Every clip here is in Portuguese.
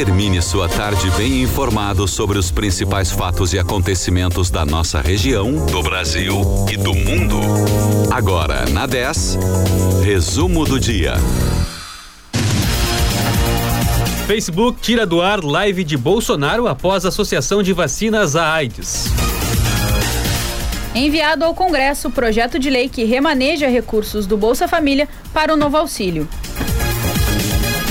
Termine sua tarde bem informado sobre os principais fatos e acontecimentos da nossa região, do Brasil e do mundo. Agora, na 10, resumo do dia. Facebook tira do ar live de Bolsonaro após associação de vacinas à AIDS. Enviado ao Congresso projeto de lei que remaneja recursos do Bolsa Família para o novo auxílio.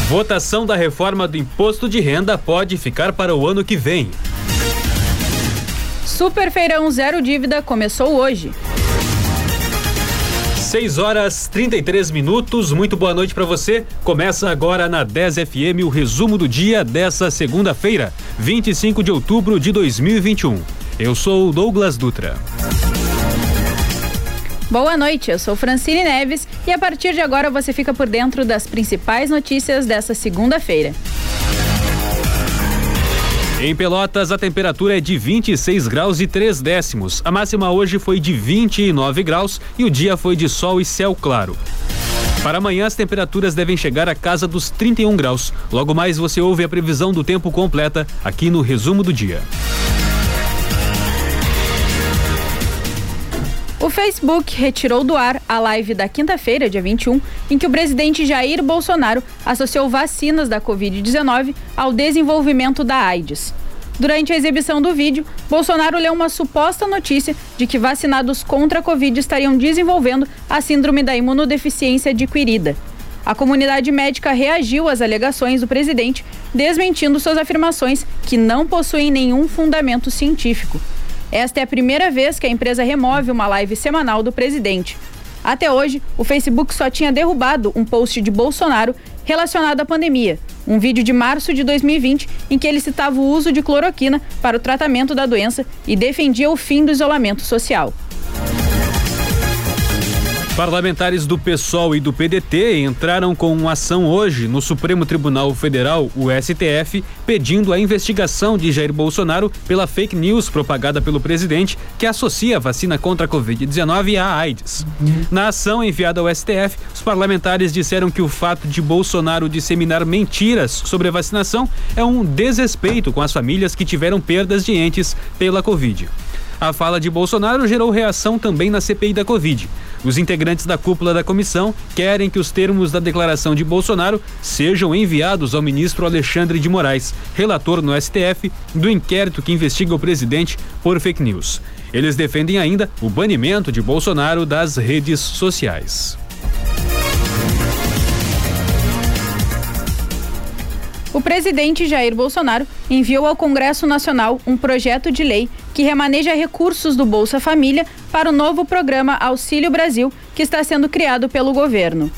Votação da reforma do imposto de renda pode ficar para o ano que vem. Super Feirão Zero Dívida começou hoje. 6 horas 33 minutos. Muito boa noite para você. Começa agora na 10 FM o resumo do dia dessa segunda-feira, 25 de outubro de 2021. Eu sou Douglas Dutra. Boa noite, eu sou Francine Neves e a partir de agora você fica por dentro das principais notícias dessa segunda-feira. Em Pelotas, a temperatura é de 26 graus e 3 décimos. A máxima hoje foi de 29 graus e o dia foi de sol e céu claro. Para amanhã, as temperaturas devem chegar à casa dos 31 graus. Logo mais, você ouve a previsão do tempo completa aqui no resumo do dia. O Facebook retirou do ar a live da quinta-feira, dia 21, em que o presidente Jair Bolsonaro associou vacinas da Covid-19 ao desenvolvimento da AIDS. Durante a exibição do vídeo, Bolsonaro leu uma suposta notícia de que vacinados contra a Covid estariam desenvolvendo a síndrome da imunodeficiência adquirida. A comunidade médica reagiu às alegações do presidente, desmentindo suas afirmações que não possuem nenhum fundamento científico. Esta é a primeira vez que a empresa remove uma live semanal do presidente. Até hoje, o Facebook só tinha derrubado um post de Bolsonaro relacionado à pandemia, um vídeo de março de 2020 em que ele citava o uso de cloroquina para o tratamento da doença e defendia o fim do isolamento social. Parlamentares do PSOL e do PDT entraram com uma ação hoje no Supremo Tribunal Federal, o STF, pedindo a investigação de Jair Bolsonaro pela fake news propagada pelo presidente que associa a vacina contra a Covid-19 à AIDS. Na ação enviada ao STF, os parlamentares disseram que o fato de Bolsonaro disseminar mentiras sobre a vacinação é um desrespeito com as famílias que tiveram perdas de entes pela Covid. A fala de Bolsonaro gerou reação também na CPI da Covid. Os integrantes da cúpula da comissão querem que os termos da declaração de Bolsonaro sejam enviados ao ministro Alexandre de Moraes, relator no STF do inquérito que investiga o presidente por fake news. Eles defendem ainda o banimento de Bolsonaro das redes sociais. O presidente Jair Bolsonaro enviou ao Congresso Nacional um projeto de lei que remaneja recursos do Bolsa Família para o novo programa Auxílio Brasil, que está sendo criado pelo governo.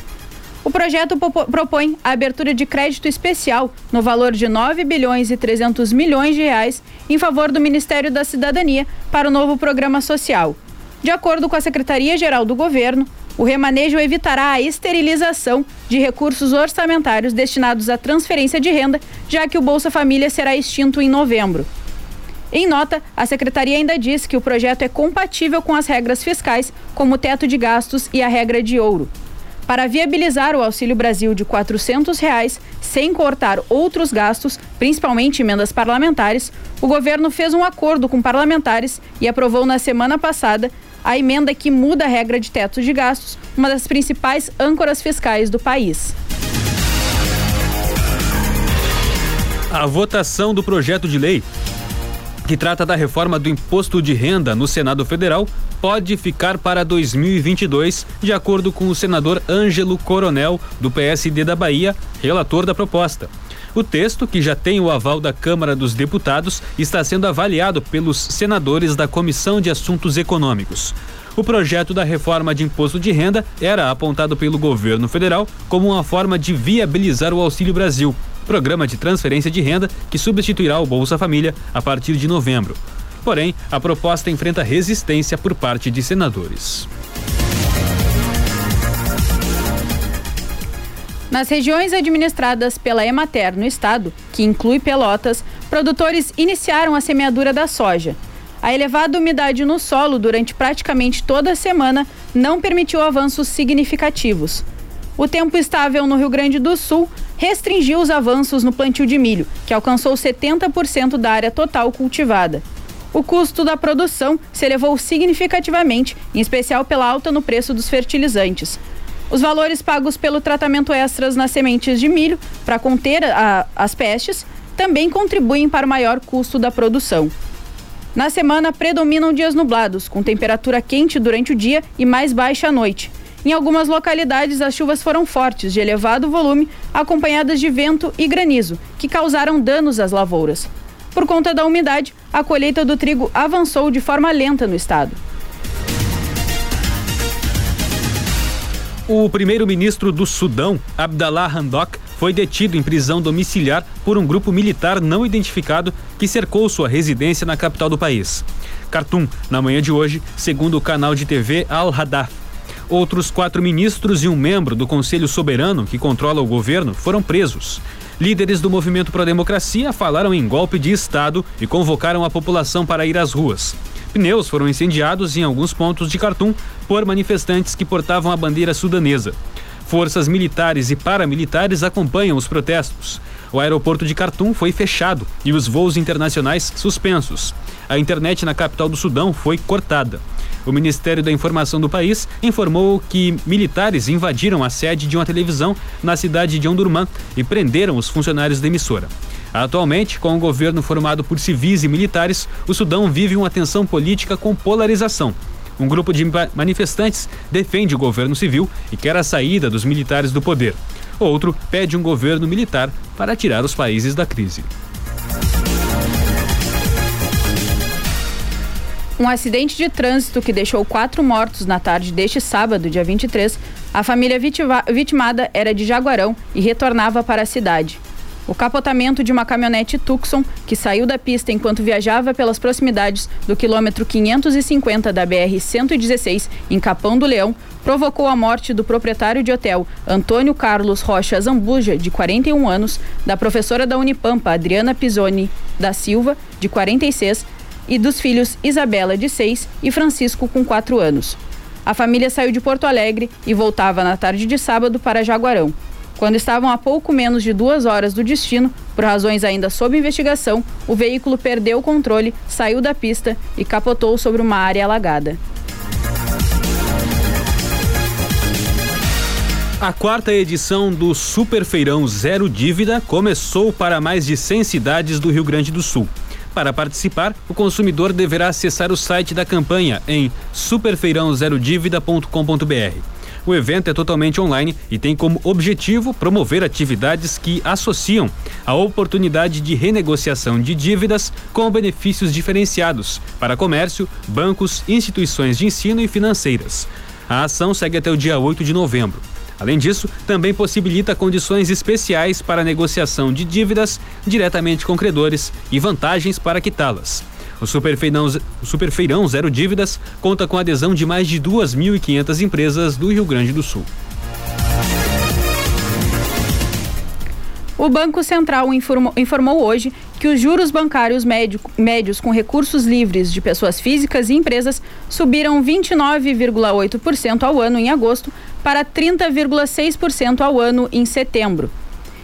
O projeto propõe a abertura de crédito especial no valor de 9 bilhões e 300 milhões de reais em favor do Ministério da Cidadania para o novo programa social. De acordo com a Secretaria-Geral do Governo, o remanejo evitará a esterilização de recursos orçamentários destinados à transferência de renda, já que o Bolsa Família será extinto em novembro. Em nota, a secretaria ainda diz que o projeto é compatível com as regras fiscais, como o teto de gastos e a regra de ouro. Para viabilizar o Auxílio Brasil de 400 reais, sem cortar outros gastos, principalmente emendas parlamentares, o governo fez um acordo com parlamentares e aprovou na semana passada a emenda que muda a regra de teto de gastos, uma das principais âncoras fiscais do país. A votação do projeto de lei que trata da reforma do imposto de renda no Senado Federal pode ficar para 2022, de acordo com o senador Ângelo Coronel, do PSD da Bahia, relator da proposta. O texto, que já tem o aval da Câmara dos Deputados, está sendo avaliado pelos senadores da Comissão de Assuntos Econômicos. O projeto da reforma de imposto de renda era apontado pelo governo federal como uma forma de viabilizar o Auxílio Brasil, programa de transferência de renda que substituirá o Bolsa Família a partir de novembro. Porém, a proposta enfrenta resistência por parte de senadores. Nas regiões administradas pela Emater no estado, que inclui Pelotas, produtores iniciaram a semeadura da soja. A elevada umidade no solo durante praticamente toda a semana não permitiu avanços significativos. O tempo estável no Rio Grande do Sul restringiu os avanços no plantio de milho, que alcançou 70% da área total cultivada. O custo da produção se elevou significativamente, em especial pela alta no preço dos fertilizantes. Os valores pagos pelo tratamento extras nas sementes de milho para conter a, as pestes também contribuem para o maior custo da produção. Na semana, predominam dias nublados, com temperatura quente durante o dia e mais baixa à noite. Em algumas localidades, as chuvas foram fortes, de elevado volume, acompanhadas de vento e granizo, que causaram danos às lavouras. Por conta da umidade, a colheita do trigo avançou de forma lenta no estado. O primeiro-ministro do Sudão, Abdallah Hamdok, foi detido em prisão domiciliar por um grupo militar não identificado que cercou sua residência na capital do país. Khartoum, na manhã de hoje, segundo o canal de TV Al-Hadaf. Outros quatro ministros e um membro do Conselho Soberano, que controla o governo, foram presos. Líderes do movimento Pro Democracia falaram em golpe de Estado e convocaram a população para ir às ruas. Pneus foram incendiados em alguns pontos de Khartoum por manifestantes que portavam a bandeira sudanesa. Forças militares e paramilitares acompanham os protestos. O aeroporto de Khartoum foi fechado e os voos internacionais suspensos. A internet na capital do Sudão foi cortada. O Ministério da Informação do país informou que militares invadiram a sede de uma televisão na cidade de Ondurman e prenderam os funcionários da emissora. Atualmente, com o governo formado por civis e militares, o Sudão vive uma tensão política com polarização. Um grupo de manifestantes defende o governo civil e quer a saída dos militares do poder. Outro pede um governo militar para tirar os países da crise. Um acidente de trânsito que deixou quatro mortos na tarde deste sábado, dia 23. A família vitimada era de Jaguarão e retornava para a cidade. O capotamento de uma caminhonete Tucson, que saiu da pista enquanto viajava pelas proximidades do quilômetro 550 da BR-116, em Capão do Leão, provocou a morte do proprietário de hotel, Antônio Carlos Rocha Zambuja, de 41 anos, da professora da Unipampa, Adriana Pisoni da Silva, de 46, e dos filhos Isabela, de 6, e Francisco, com 4 anos. A família saiu de Porto Alegre e voltava na tarde de sábado para Jaguarão. Quando estavam a pouco menos de duas horas do destino, por razões ainda sob investigação, o veículo perdeu o controle, saiu da pista e capotou sobre uma área alagada. A quarta edição do Super Feirão Zero Dívida começou para mais de 100 cidades do Rio Grande do Sul. Para participar, o consumidor deverá acessar o site da campanha em superfeirãozerodividacom.br. O evento é totalmente online e tem como objetivo promover atividades que associam a oportunidade de renegociação de dívidas com benefícios diferenciados para comércio, bancos, instituições de ensino e financeiras. A ação segue até o dia 8 de novembro. Além disso, também possibilita condições especiais para negociação de dívidas diretamente com credores e vantagens para quitá-las. O Superfeirão, Superfeirão Zero Dívidas conta com a adesão de mais de 2.500 empresas do Rio Grande do Sul. O Banco Central informou, informou, hoje que os juros bancários médio, médios com recursos livres de pessoas físicas e empresas subiram 29,8% ao ano em agosto para 30,6% ao ano em setembro.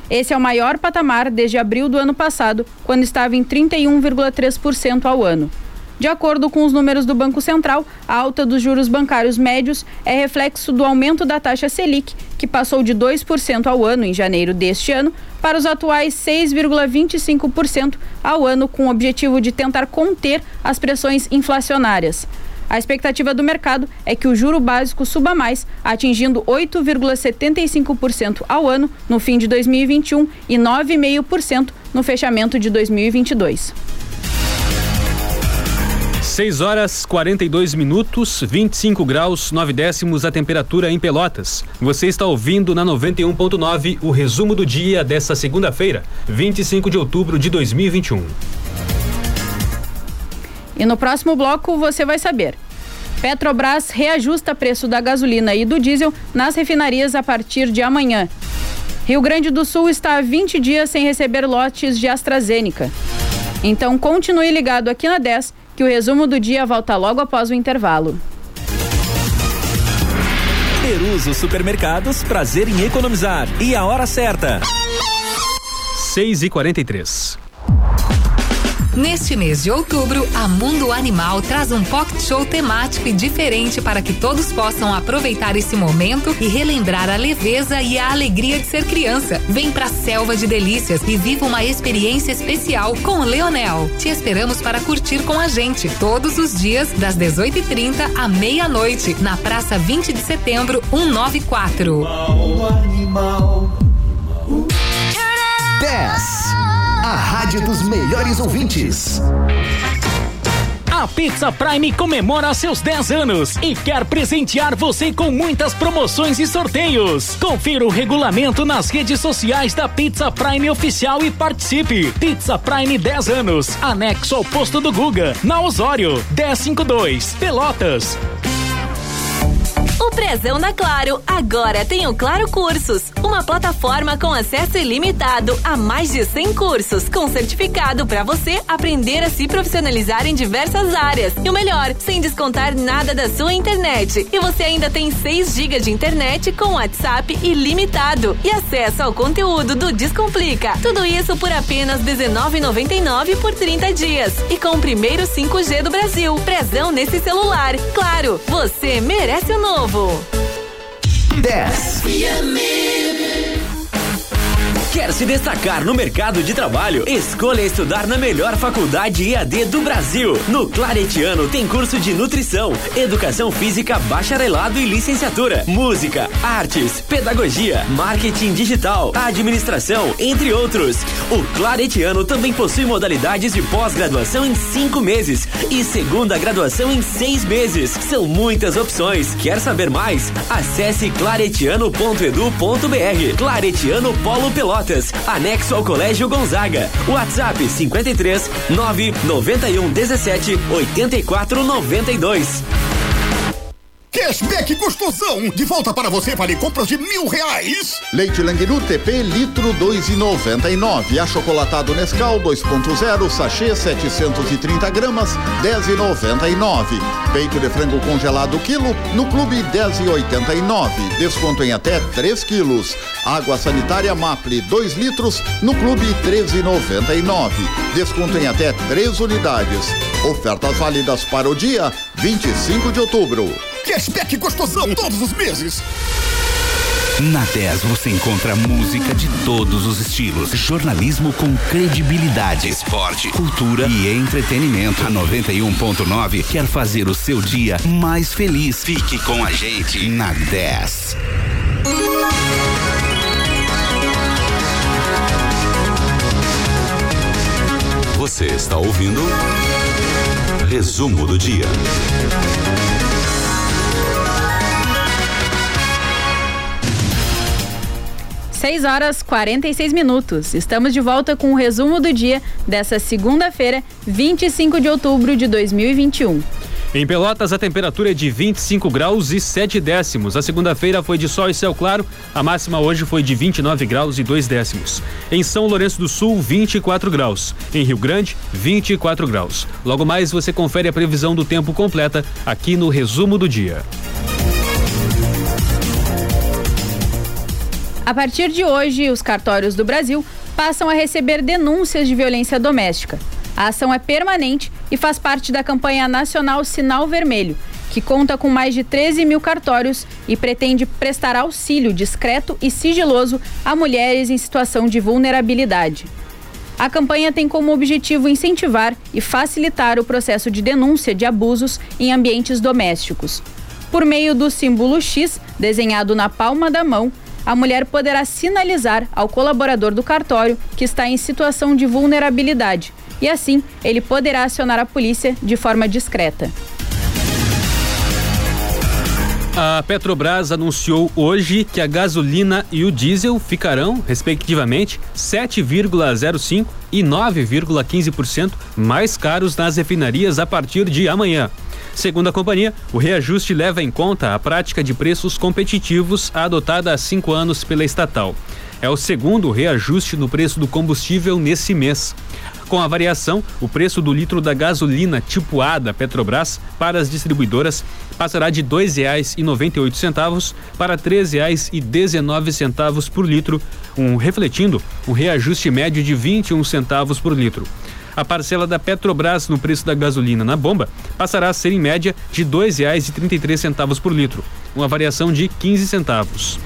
Esse é o maior patamar desde abril do ano passado, quando estava em 31,3% ao ano. De acordo com os números do Banco Central, a alta dos juros bancários médios é reflexo do aumento da taxa Selic, que passou de 2% ao ano em janeiro deste ano para os atuais 6,25% ao ano, com o objetivo de tentar conter as pressões inflacionárias. A expectativa do mercado é que o juro básico suba mais, atingindo 8,75% ao ano no fim de 2021 e 9,5% no fechamento de 2022. 6 horas 42 minutos, 25 graus, 9 décimos a temperatura em Pelotas. Você está ouvindo na 91.9 o resumo do dia desta segunda-feira, 25 de outubro de 2021. E no próximo bloco você vai saber. Petrobras reajusta preço da gasolina e do diesel nas refinarias a partir de amanhã. Rio Grande do Sul está há 20 dias sem receber lotes de AstraZeneca. Então continue ligado aqui na 10, que o resumo do dia volta logo após o intervalo. Peruso Supermercados, prazer em economizar. E a hora certa. 6 e 43 Neste mês de outubro, a Mundo Animal traz um pocket show temático e diferente para que todos possam aproveitar esse momento e relembrar a leveza e a alegria de ser criança. Vem pra selva de delícias e viva uma experiência especial com o Leonel. Te esperamos para curtir com a gente todos os dias das 18h30 à meia-noite na Praça 20 de Setembro, 194. Animal. 10 a rádio dos melhores ouvintes. A Pizza Prime comemora seus 10 anos e quer presentear você com muitas promoções e sorteios. Confira o regulamento nas redes sociais da Pizza Prime Oficial e participe. Pizza Prime 10 anos, anexo ao posto do Guga, na Osório, 1052, Pelotas. Prezão da Claro agora tem o Claro Cursos, uma plataforma com acesso ilimitado a mais de 100 cursos, com certificado para você aprender a se profissionalizar em diversas áreas. E o melhor, sem descontar nada da sua internet. E você ainda tem 6 GB de internet com WhatsApp ilimitado e acesso ao conteúdo do Descomplica. Tudo isso por apenas R$19,99 por 30 dias. E com o primeiro 5G do Brasil. Prezão nesse celular. Claro, você merece o novo. 10. Quer se destacar no mercado de trabalho? Escolha estudar na melhor faculdade EAD do Brasil. No Claretiano tem curso de nutrição, educação física, bacharelado e licenciatura, música, artes, pedagogia, marketing digital, administração, entre outros. O Claretiano também possui modalidades de pós-graduação em cinco meses e segunda graduação em seis meses. São muitas opções. Quer saber mais? Acesse claretiano.edu.br. Claretiano Polo Pelotas Pelotas, anexo ao Colégio Gonzaga. WhatsApp 53 991 17 84 92. Cashback gostosão! De volta para você, vale compras de mil reais! Leite Languiru TP, litro dois e noventa e nove. Achocolatado Nescau 2.0, sachê 730 gramas, dez e noventa e nove. Peito de frango congelado quilo, no clube dez e oitenta e nove. Desconto em até 3 quilos. Água sanitária Maple 2 litros, no clube treze e noventa e nove. Desconto em até 3 unidades. Ofertas válidas para o dia 25 de outubro. Cashback gostosão todos os meses. Na 10 você encontra música de todos os estilos, jornalismo com credibilidade, esporte, cultura e entretenimento. A 91.9 quer fazer o seu dia mais feliz. Fique com a gente na 10. Você está ouvindo Resumo do dia. 6 horas 46 minutos. Estamos de volta com o resumo do dia dessa segunda-feira, 25 de outubro de 2021. Em Pelotas, a temperatura é de 25 graus e 7 décimos. A segunda-feira foi de sol e céu claro. A máxima hoje foi de 29 graus e 2 décimos. Em São Lourenço do Sul, 24 graus. Em Rio Grande, 24 graus. Logo mais, você confere a previsão do tempo completa aqui no resumo do dia. A partir de hoje, os cartórios do Brasil passam a receber denúncias de violência doméstica. A ação é permanente e faz parte da campanha nacional Sinal Vermelho, que conta com mais de 13 mil cartórios e pretende prestar auxílio discreto e sigiloso a mulheres em situação de vulnerabilidade. A campanha tem como objetivo incentivar e facilitar o processo de denúncia de abusos em ambientes domésticos. Por meio do símbolo X, desenhado na palma da mão, a mulher poderá sinalizar ao colaborador do cartório que está em situação de vulnerabilidade e assim ele poderá acionar a polícia de forma discreta. A Petrobras anunciou hoje que a gasolina e o diesel ficarão, respectivamente, 7,05% e 9,15% mais caros nas refinarias a partir de amanhã. Segundo a companhia, o reajuste leva em conta a prática de preços competitivos adotada há cinco anos pela estatal. É o segundo reajuste no preço do combustível nesse mês. Com a variação, o preço do litro da gasolina tipo A da Petrobras para as distribuidoras passará de R$ 2,98 para R$ 3,19 por litro, um refletindo um reajuste médio de 21 centavos por litro. A parcela da Petrobras no preço da gasolina na bomba passará a ser em média de R$ 2,33 por litro, uma variação de 15 centavos.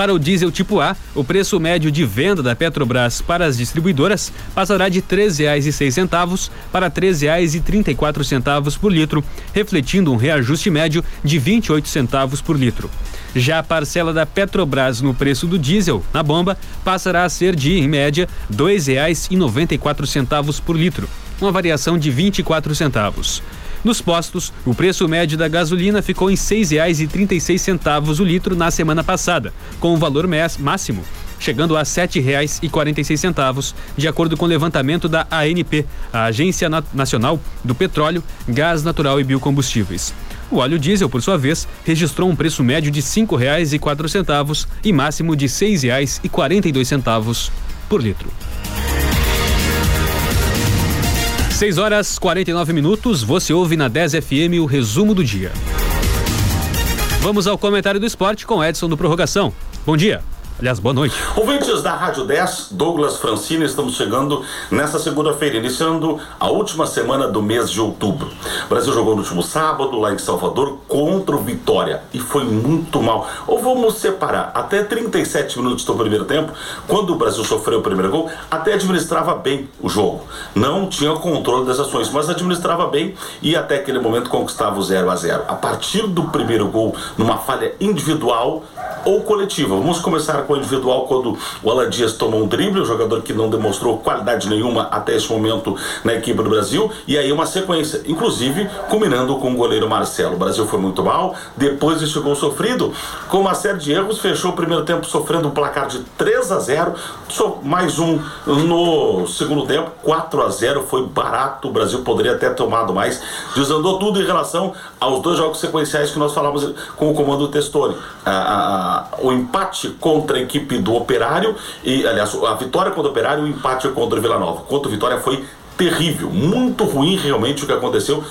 Para o diesel tipo A, o preço médio de venda da Petrobras para as distribuidoras passará de R$ 13,06 para R$ 13,34 por litro, refletindo um reajuste médio de 28 centavos por litro. Já a parcela da Petrobras no preço do diesel na bomba passará a ser de, em média, R$ 2,94 por litro, uma variação de 24 centavos. Nos postos, o preço médio da gasolina ficou em R$ 6,36 o litro na semana passada, com o valor máximo chegando a R$ 7,46, de acordo com o levantamento da ANP, a Agência Nacional do Petróleo, Gás Natural e Biocombustíveis. O óleo diesel, por sua vez, registrou um preço médio de R$ 5,04 e máximo de R$ 6,42 por litro. 6 horas 49 minutos, você ouve na 10 FM o resumo do dia. Vamos ao comentário do esporte com Edson do Prorrogação. Bom dia. Aliás, boa noite. Ouvintes da Rádio 10, Douglas Francini, estamos chegando nesta segunda-feira, iniciando a última semana do mês de outubro. O Brasil jogou no último sábado, lá em Salvador, contra o Vitória e foi muito mal. Ou vamos separar, até 37 minutos do primeiro tempo, quando o Brasil sofreu o primeiro gol, até administrava bem o jogo. Não tinha controle das ações, mas administrava bem e até aquele momento conquistava o 0 a 0 A partir do primeiro gol, numa falha individual ou coletiva. Vamos começar com individual quando o Alan Dias tomou um drible, um jogador que não demonstrou qualidade nenhuma até esse momento na equipe do Brasil, e aí uma sequência, inclusive culminando com o goleiro Marcelo. O Brasil foi muito mal, depois desse gol sofrido, com uma série de erros, fechou o primeiro tempo sofrendo um placar de 3 a 0, mais um no segundo tempo, 4 a 0, foi barato, o Brasil poderia ter tomado mais, desandou tudo em relação aos dois jogos sequenciais que nós falamos com o comando Testoni. O empate contra a equipe do Operário, e aliás, a vitória contra o Operário e o empate contra o Vila Nova. Contra o Vitória foi terrível, muito ruim realmente o que aconteceu,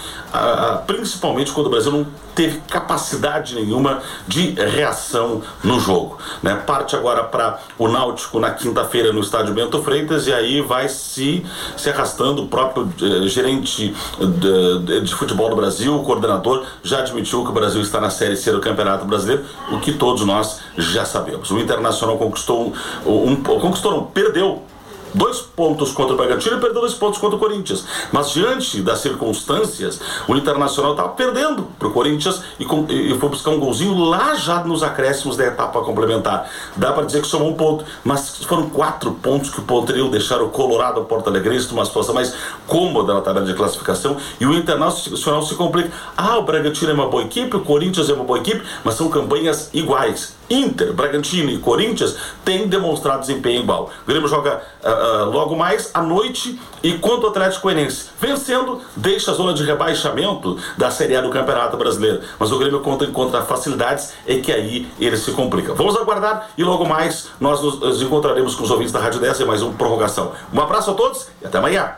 principalmente quando o Brasil não teve capacidade nenhuma de reação no jogo. Né? Parte agora para o Náutico na quinta-feira no estádio Bento Freitas e aí vai se, se arrastando. O próprio eh, gerente de, de, futebol do Brasil, o coordenador, já admitiu que o Brasil está na Série C do Campeonato Brasileiro, o que todos nós já sabemos. O Internacional conquistou um, um conquistou, não, perdeu dois pontos contra o Bragantino e perdeu dois pontos contra o Corinthians. Mas diante das circunstâncias, o Internacional estava perdendo para o Corinthians e, com, e, foi buscar um golzinho lá já nos acréscimos da etapa complementar. Dá para dizer que somou um ponto, mas foram quatro pontos que poderiam deixar o Colorado Porto Alegre numa situação mais cômoda na tabela de classificação e o Internacional se complica. Ah, o Bragantino é uma boa equipe, o Corinthians é uma boa equipe, mas são campanhas iguais. Inter, Bragantino e Corinthians têm demonstrado desempenho igual. O Grêmio joga uh, uh, logo mais à noite e quanto o Atlético Goianiense vencendo, deixa a zona de rebaixamento da Série A do Campeonato Brasileiro. Mas o Grêmio conta encontra facilidades e que aí ele se complica. Vamos aguardar e logo mais nós nos encontraremos com os ouvintes da Rádio 10 e mais uma prorrogação. Um abraço a todos e até amanhã.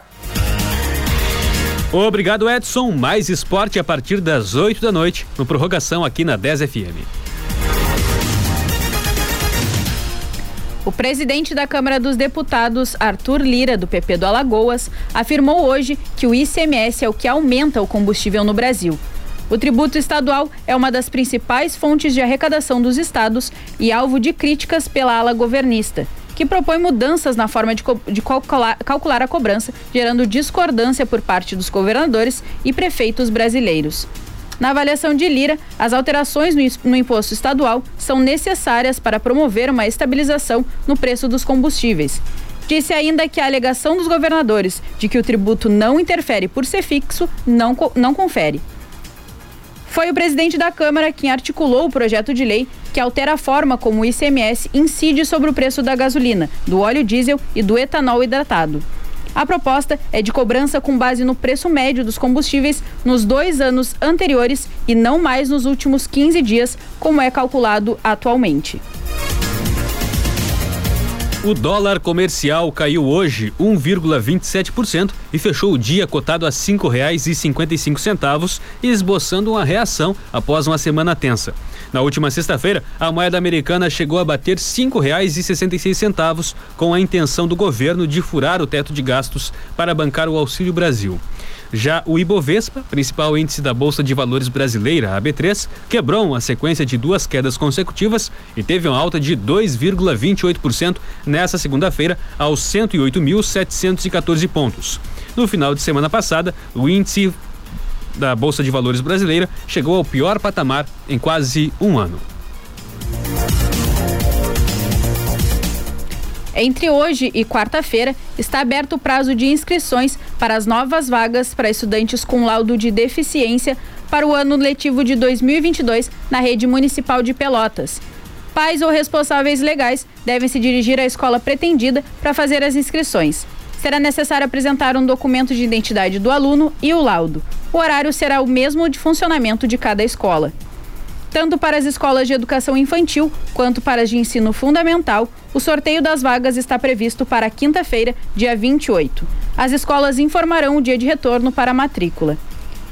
Obrigado, Edson. Mais esporte a partir das 8 da noite, no prorrogação aqui na 10 FM. O presidente da Câmara dos Deputados, Arthur Lira, do PP do Alagoas, afirmou hoje que o ICMS é o que aumenta o combustível no Brasil. O tributo estadual é uma das principais fontes de arrecadação dos estados e alvo de críticas pela ala governista, que propõe mudanças na forma de, de calcular, calcular a cobrança, gerando discordância por parte dos governadores e prefeitos brasileiros. Na avaliação de Lira, as alterações no imposto estadual são necessárias para promover uma estabilização no preço dos combustíveis. Disse ainda que a alegação dos governadores de que o tributo não interfere por ser fixo não, não confere. Foi o presidente da Câmara quem articulou o projeto de lei que altera a forma como o ICMS incide sobre o preço da gasolina, do óleo diesel e do etanol hidratado. A proposta é de cobrança com base no preço médio dos combustíveis nos dois anos anteriores e não mais nos últimos 15 dias, como é calculado atualmente. O dólar comercial caiu hoje 1,27% e fechou o dia cotado a cinco centavos, esboçando uma reação após uma semana tensa. Na última sexta-feira, a moeda americana chegou a bater seis centavos, com a intenção do governo de furar o teto de gastos para bancar o Auxílio Brasil. Já o Ibovespa, principal índice da Bolsa de Valores brasileira, a B3, quebrou uma sequência de duas quedas consecutivas e teve uma alta de 2,28% nessa segunda-feira aos 108.714 pontos. No final de semana passada, o índice da Bolsa de Valores brasileira chegou ao pior patamar em quase um ano. Entre hoje e quarta-feira, está aberto o prazo de inscrições para as novas vagas para estudantes com laudo de deficiência para o ano letivo de 2022 na rede municipal de Pelotas. Pais ou responsáveis legais devem se dirigir à escola pretendida para fazer as inscrições. Será necessário apresentar um documento de identidade do aluno e o laudo. O horário será o mesmo de funcionamento de cada escola. Tanto para as escolas de educação infantil quanto para as de ensino fundamental, o sorteio das vagas está previsto para quinta-feira, dia 28. As escolas informarão o dia de retorno para a matrícula.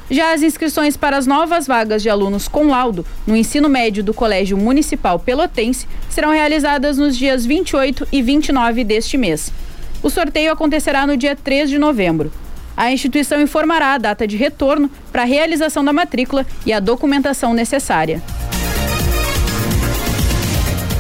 Já as inscrições para as novas vagas de alunos com laudo no ensino médio do Colégio Municipal Pelotense serão realizadas nos dias 28 e 29 deste mês. O sorteio acontecerá no dia 3 de novembro. A instituição informará a data de retorno para a realização da matrícula e a documentação necessária.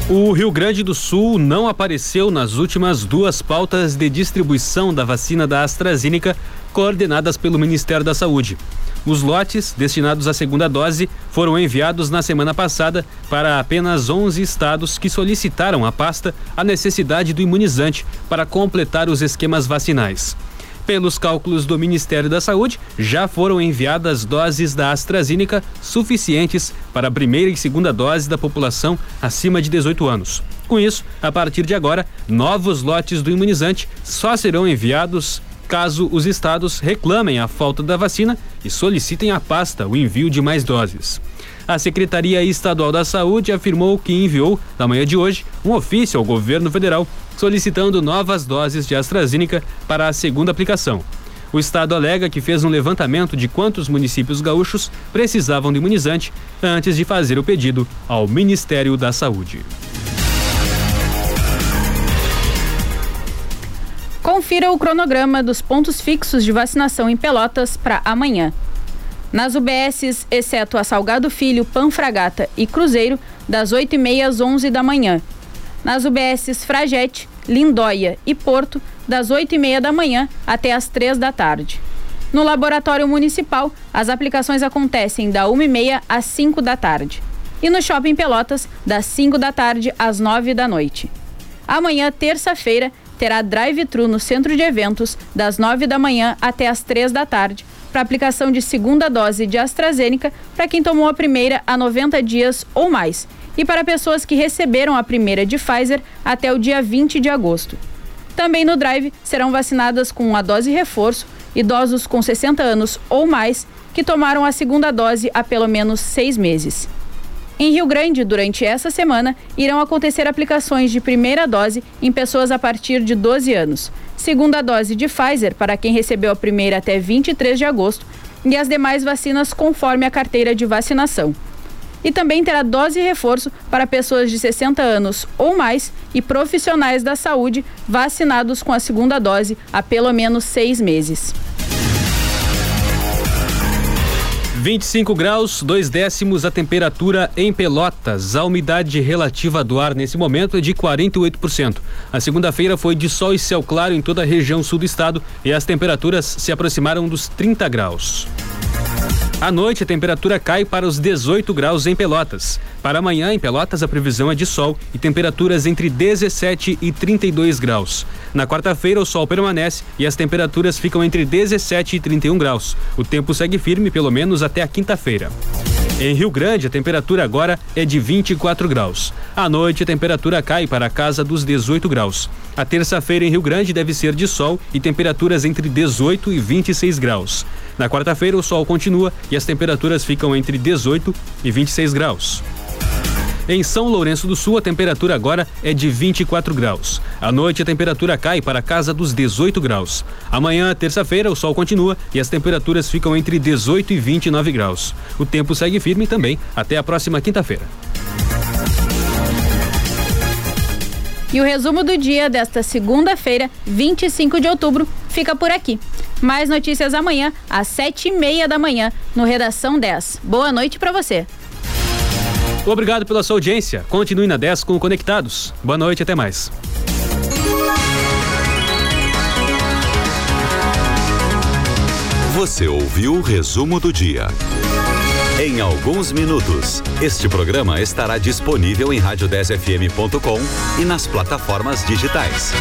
O Rio Grande do Sul não apareceu nas últimas duas pautas de distribuição da vacina da AstraZeneca coordenadas pelo Ministério da Saúde. Os lotes destinados à segunda dose foram enviados na semana passada para apenas 11 estados que solicitaram à pasta a necessidade do imunizante para completar os esquemas vacinais. Pelos cálculos do Ministério da Saúde, já foram enviadas doses da AstraZeneca suficientes para a primeira e segunda dose da população acima de 18 anos. Com isso, a partir de agora, novos lotes do imunizante só serão enviados caso os estados reclamem a falta da vacina e solicitem à pasta o envio de mais doses. A Secretaria Estadual da Saúde afirmou que enviou, na manhã de hoje, um ofício ao governo federal solicitando novas doses de AstraZeneca para a segunda aplicação. O estado alega que fez um levantamento de quantos municípios gaúchos precisavam de imunizante antes de fazer o pedido ao Ministério da Saúde. Confira o cronograma dos pontos fixos de vacinação em Pelotas para amanhã. Nas UBSs, exceto a Salgado Filho, Panfragata e Cruzeiro, das 8h30 às 11 da manhã. Nas UBSs Fragete, Lindóia e Porto, das 8h30 da manhã até as 3 da tarde. No Laboratório Municipal, as aplicações acontecem da 1h30 às 5 da tarde. E no Shopping Pelotas, das 5 da tarde às 9 da noite. Amanhã, terça-feira, terá drive-thru no centro de eventos, das 9 da manhã até as 3 da tarde, para aplicação de segunda dose de AstraZeneca para quem tomou a primeira há 90 dias ou mais e para pessoas que receberam a primeira de Pfizer até o dia 20 de agosto. Também no Drive serão vacinadas com a dose reforço idosos com 60 anos ou mais que tomaram a segunda dose há pelo menos seis meses. Em Rio Grande, durante essa semana, irão acontecer aplicações de primeira dose em pessoas a partir de 12 anos, segunda dose de Pfizer para quem recebeu a primeira até 23 de agosto e as demais vacinas conforme a carteira de vacinação. E também terá dose reforço para pessoas de 60 anos ou mais e profissionais da saúde vacinados com a segunda dose há pelo menos seis meses. 25 graus, dois décimos a temperatura em Pelotas. A umidade relativa do ar nesse momento é de 48%. A segunda-feira foi de sol e céu claro em toda a região sul do estado e as temperaturas se aproximaram dos 30 graus. À noite, a temperatura cai para os 18 graus em Pelotas. Para amanhã, em Pelotas, a previsão é de sol e temperaturas entre 17 e 32 graus. Na quarta-feira, o sol permanece e as temperaturas ficam entre 17 e 31 graus. O tempo segue firme, pelo menos até a quinta-feira. Em Rio Grande, a temperatura agora é de 24 graus. À noite, a temperatura cai para a casa dos 18 graus. A terça-feira em Rio Grande deve ser de sol e temperaturas entre 18 e 26 graus. Na quarta-feira, o sol continua e as temperaturas ficam entre 18 e 26 graus. Em São Lourenço do Sul, a temperatura agora é de 24 graus. À noite, a temperatura cai para a casa dos 18 graus. Amanhã, terça-feira, o sol continua e as temperaturas ficam entre 18 e 29 graus. O tempo segue firme também até a próxima quinta-feira. E o resumo do dia desta segunda-feira, 25 de outubro, fica por aqui. Mais notícias amanhã, às sete e meia da manhã, no Redação 10. Boa noite para você. Obrigado pela sua audiência. Continue na 10 com Conectados. Boa noite, até mais. Você ouviu o resumo do dia. Em alguns minutos, este programa estará disponível em rádio10fm.com e nas plataformas digitais.